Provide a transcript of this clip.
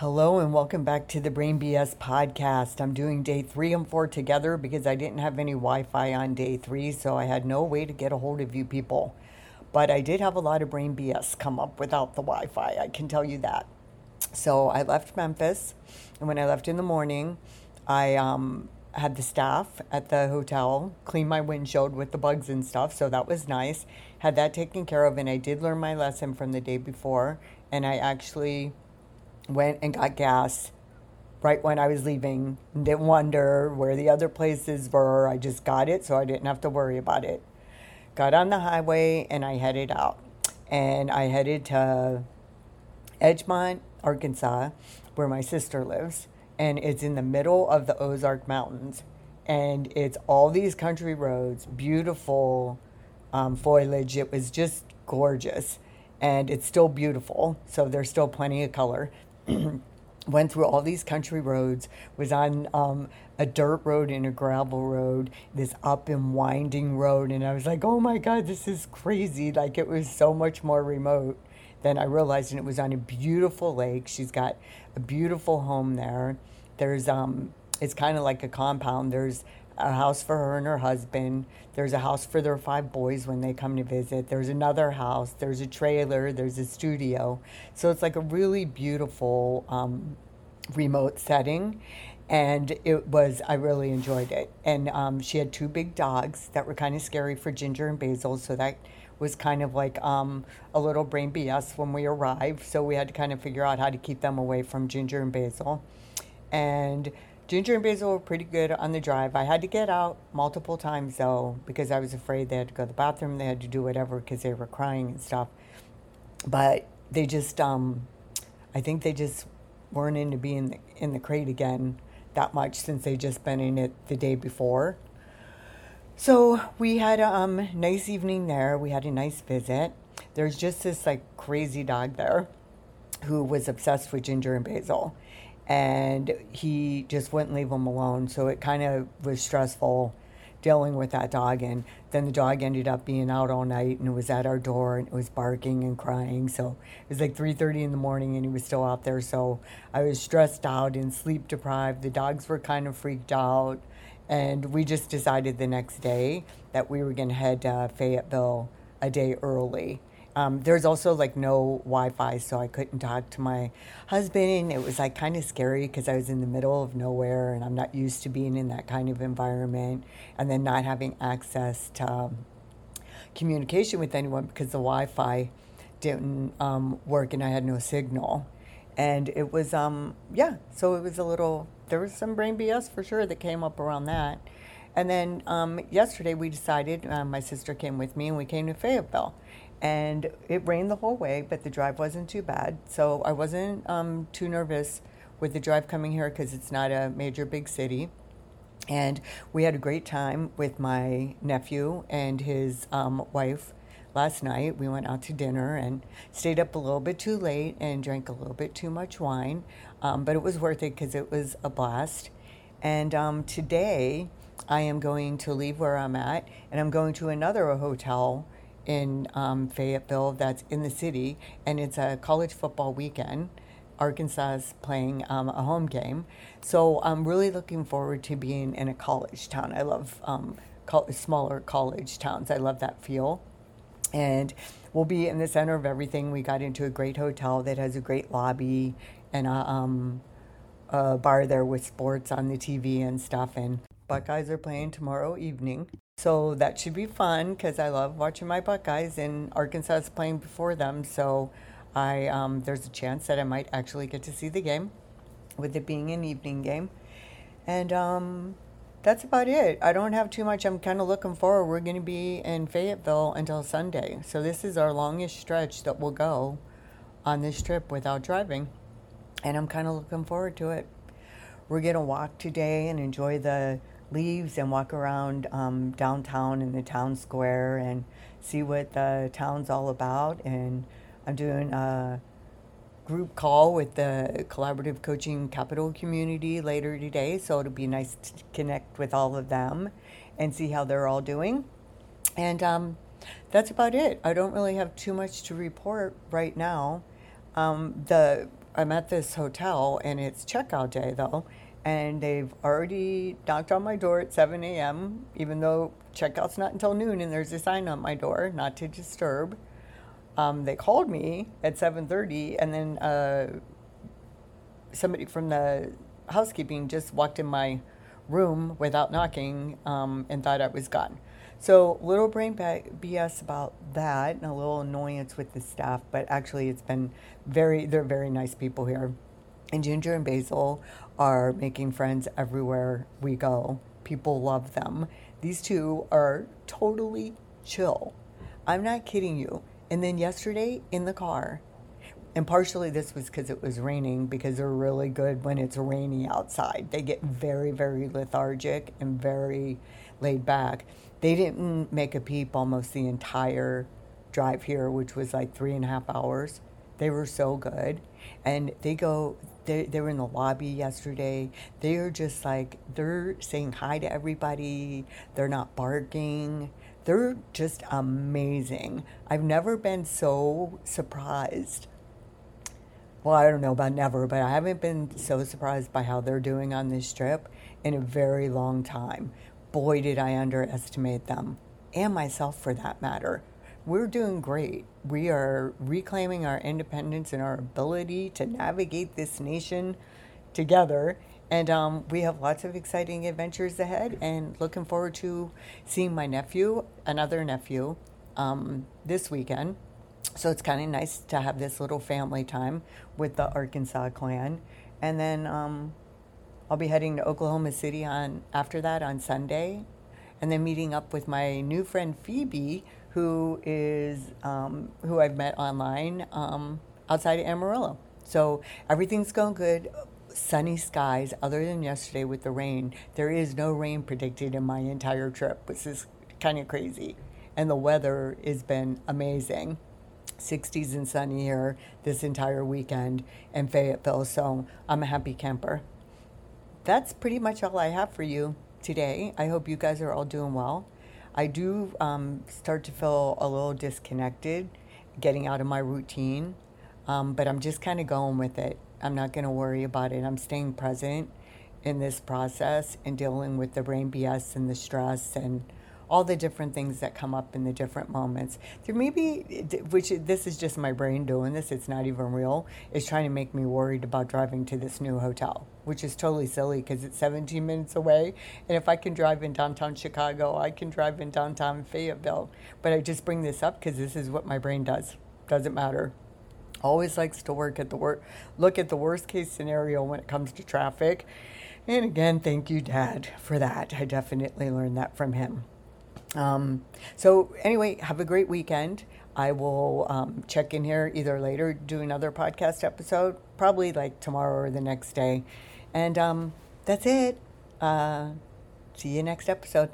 Hello and welcome back to the Brain BS podcast. I'm doing day three and four together because I didn't have any Wi Fi on day three, so I had no way to get a hold of you people. But I did have a lot of Brain BS come up without the Wi Fi, I can tell you that. So I left Memphis, and when I left in the morning, I um, had the staff at the hotel clean my windshield with the bugs and stuff, so that was nice. Had that taken care of, and I did learn my lesson from the day before, and I actually went and got gas right when I was leaving. Didn't wonder where the other places were. I just got it so I didn't have to worry about it. Got on the highway and I headed out. And I headed to Edgemont, Arkansas, where my sister lives. And it's in the middle of the Ozark Mountains. And it's all these country roads, beautiful um, foliage. It was just gorgeous. And it's still beautiful. So there's still plenty of color. went through all these country roads, was on um, a dirt road and a gravel road, this up and winding road. And I was like, oh my God, this is crazy. Like it was so much more remote than I realized. And it was on a beautiful lake. She's got a beautiful home there. There's, um, it's kind of like a compound. There's a house for her and her husband. There's a house for their five boys when they come to visit. There's another house. There's a trailer. There's a studio. So it's like a really beautiful um, remote setting. And it was, I really enjoyed it. And um, she had two big dogs that were kind of scary for Ginger and Basil. So that was kind of like um, a little brain BS when we arrived. So we had to kind of figure out how to keep them away from Ginger and Basil. And Ginger and Basil were pretty good on the drive. I had to get out multiple times though because I was afraid they had to go to the bathroom. They had to do whatever because they were crying and stuff. But they just, um, I think they just weren't into being in the, in the crate again that much since they just been in it the day before. So we had a um, nice evening there. We had a nice visit. There's just this like crazy dog there who was obsessed with Ginger and Basil and he just wouldn't leave him alone. So it kind of was stressful dealing with that dog. And then the dog ended up being out all night and it was at our door and it was barking and crying. So it was like 3:30 in the morning and he was still out there. So I was stressed out and sleep deprived. The dogs were kind of freaked out. And we just decided the next day that we were going to head to Fayetteville a day early um, there's also like no Wi-Fi, so I couldn't talk to my husband. It was like kind of scary because I was in the middle of nowhere, and I'm not used to being in that kind of environment, and then not having access to um, communication with anyone because the Wi-Fi didn't um, work and I had no signal. And it was, um, yeah, so it was a little, there was some brain BS for sure that came up around that. And then um, yesterday we decided, uh, my sister came with me and we came to Fayetteville and it rained the whole way, but the drive wasn't too bad. So I wasn't um, too nervous with the drive coming here because it's not a major big city. And we had a great time with my nephew and his um, wife last night. We went out to dinner and stayed up a little bit too late and drank a little bit too much wine. Um, but it was worth it because it was a blast. And um, today I am going to leave where I'm at and I'm going to another hotel in um, Fayetteville that's in the city, and it's a college football weekend. Arkansas is playing um, a home game. So I'm really looking forward to being in a college town. I love um, smaller college towns, I love that feel. And we'll be in the center of everything. We got into a great hotel that has a great lobby and a, um, a bar there with sports on the TV and stuff. And Buckeyes are playing tomorrow evening. So that should be fun because I love watching my Buckeyes, and Arkansas is playing before them. So I um, there's a chance that I might actually get to see the game, with it being an evening game, and um, that's about it. I don't have too much. I'm kind of looking forward. We're going to be in Fayetteville until Sunday, so this is our longest stretch that we'll go on this trip without driving, and I'm kind of looking forward to it. We're going to walk today and enjoy the leaves and walk around um, downtown in the town square and see what the town's all about. And I'm doing a group call with the collaborative coaching capital community later today, so it'll be nice to connect with all of them and see how they're all doing. And um, that's about it. I don't really have too much to report right now. Um, the I'm at this hotel and it's checkout day though, and they've already knocked on my door at 7 a.m. Even though checkout's not until noon, and there's a sign on my door, not to disturb. Um, they called me at 7:30, and then uh, somebody from the housekeeping just walked in my room without knocking um, and thought I was gone. So little brain BS about that, and a little annoyance with the staff. But actually, it's been very. They're very nice people here. And Ginger and Basil are making friends everywhere we go. People love them. These two are totally chill. I'm not kidding you. And then yesterday in the car, and partially this was because it was raining, because they're really good when it's rainy outside. They get very, very lethargic and very laid back. They didn't make a peep almost the entire drive here, which was like three and a half hours. They were so good. And they go, they, they were in the lobby yesterday. They are just like, they're saying hi to everybody. They're not barking. They're just amazing. I've never been so surprised. Well, I don't know about never, but I haven't been so surprised by how they're doing on this trip in a very long time. Boy, did I underestimate them, and myself for that matter we're doing great. We are reclaiming our independence and our ability to navigate this nation together. And um, we have lots of exciting adventures ahead, and looking forward to seeing my nephew, another nephew, um, this weekend. So it's kind of nice to have this little family time with the Arkansas clan. And then um, I'll be heading to Oklahoma City on after that on Sunday, and then meeting up with my new friend Phoebe, who is um, who I've met online um, outside of Amarillo. So everything's going good. Sunny skies, other than yesterday with the rain. There is no rain predicted in my entire trip, which is kind of crazy. And the weather has been amazing. 60s and sunny here this entire weekend in Fayetteville. So I'm a happy camper. That's pretty much all I have for you today. I hope you guys are all doing well. I do um, start to feel a little disconnected getting out of my routine, um, but I'm just kind of going with it. I'm not going to worry about it. I'm staying present in this process and dealing with the brain BS and the stress and all the different things that come up in the different moments. There may be, which this is just my brain doing this, it's not even real, is trying to make me worried about driving to this new hotel, which is totally silly because it's 17 minutes away. And if I can drive in downtown Chicago, I can drive in downtown Fayetteville. But I just bring this up because this is what my brain does. Doesn't matter always likes to work at the work look at the worst case scenario when it comes to traffic and again thank you dad for that i definitely learned that from him um, so anyway, have a great weekend. I will um, check in here either later, do another podcast episode, probably like tomorrow or the next day. And um, that's it. Uh, see you next episode.